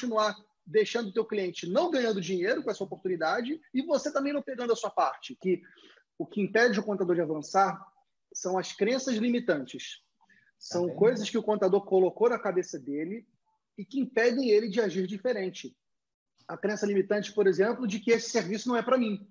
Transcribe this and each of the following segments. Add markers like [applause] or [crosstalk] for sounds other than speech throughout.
continuar deixando o teu cliente não ganhando dinheiro com essa oportunidade e você também não pegando a sua parte. Que o que impede o contador de avançar são as crenças limitantes. São tá coisas que o contador colocou na cabeça dele e que impedem ele de agir diferente. A crença limitante, por exemplo, de que esse serviço não é para mim.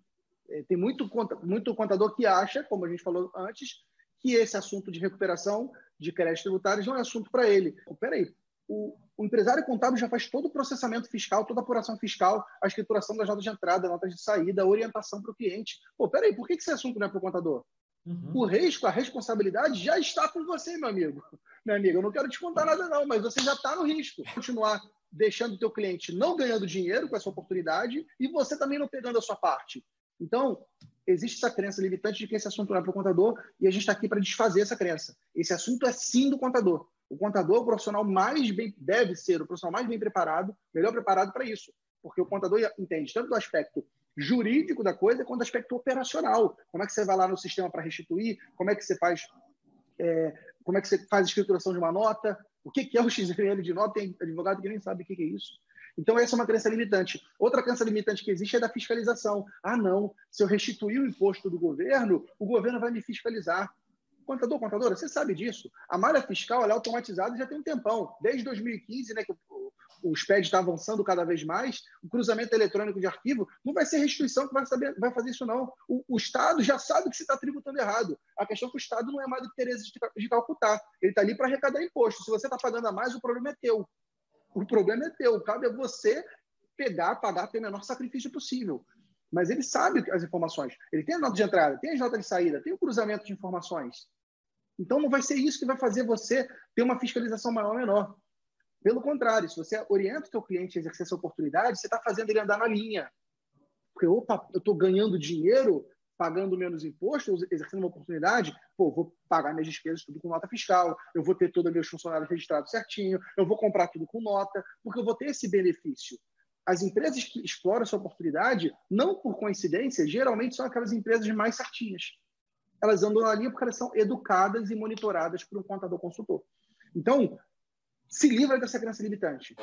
É, tem muito, muito contador que acha, como a gente falou antes, que esse assunto de recuperação de créditos tributários não é assunto para ele. Espera aí, o, o, empresário contábil já faz todo o processamento fiscal, toda a apuração fiscal, a escrituração das notas de entrada, notas de saída, a orientação para o cliente. Pô, peraí, por que esse assunto não é para o contador? Uhum. O risco, a responsabilidade já está com você, meu amigo. [laughs] Meu amigo, eu não quero te contar nada não, mas você já está no risco. Continuar deixando o teu cliente não ganhando dinheiro com essa oportunidade e você também não pegando a sua parte. Então, existe essa crença limitante de que esse assunto não é para o contador e a gente está aqui para desfazer essa crença. Esse assunto é sim do contador. O contador o profissional mais bem, deve ser o profissional mais bem preparado, melhor preparado para isso. Porque o contador entende tanto do aspecto jurídico da coisa quanto do aspecto operacional. Como é que você vai lá no sistema para restituir? Como é que você faz é, como é que você faz a escrituração de uma nota? O que, é o [laughs] XML de nota? Tem advogado que nem sabe o que, é isso. Então, essa é uma crença limitante. Outra crença limitante que existe é da fiscalização. Ah, não, se eu restituir o imposto do governo, o governo vai me fiscalizar. Contador, contadora, você sabe disso. A malha fiscal é automatizada já tem um tempão. Desde 2015, né, que o, o SPED está avançando cada vez mais, o cruzamento eletrônico de arquivo, não vai ser restituição que vai, saber, vai fazer isso, não. O, o Estado já sabe que você está tributando errado. A questão é que o Estado não é mais do que Tereza de, de Calcutá. Ele está ali para arrecadar imposto. Se você está pagando a mais, o problema é teu. O problema é teu. Cabe a você pegar, pagar, ter o menor sacrifício possível. Mas ele sabe as informações. Ele tem a nota de entrada, tem a nota de saída, tem o cruzamento de informações. Então, não vai ser isso que vai fazer você ter uma fiscalização maior ou menor. Pelo contrário, se você orienta o seu cliente a exercer essa oportunidade, você está fazendo ele andar na linha. Porque, opa, eu estou ganhando dinheiro, pagando menos imposto, exercendo uma oportunidade, pô, vou pagar minhas despesas tudo com nota fiscal, eu vou ter todos os meus funcionários registrados certinho, eu vou comprar tudo com nota, porque eu vou ter esse benefício. As empresas que exploram essa oportunidade, não por coincidência, geralmente são aquelas empresas mais certinhas elas andam na linha porque elas são educadas e monitoradas por um contador consultor. Então, se livra dessa crença limitante.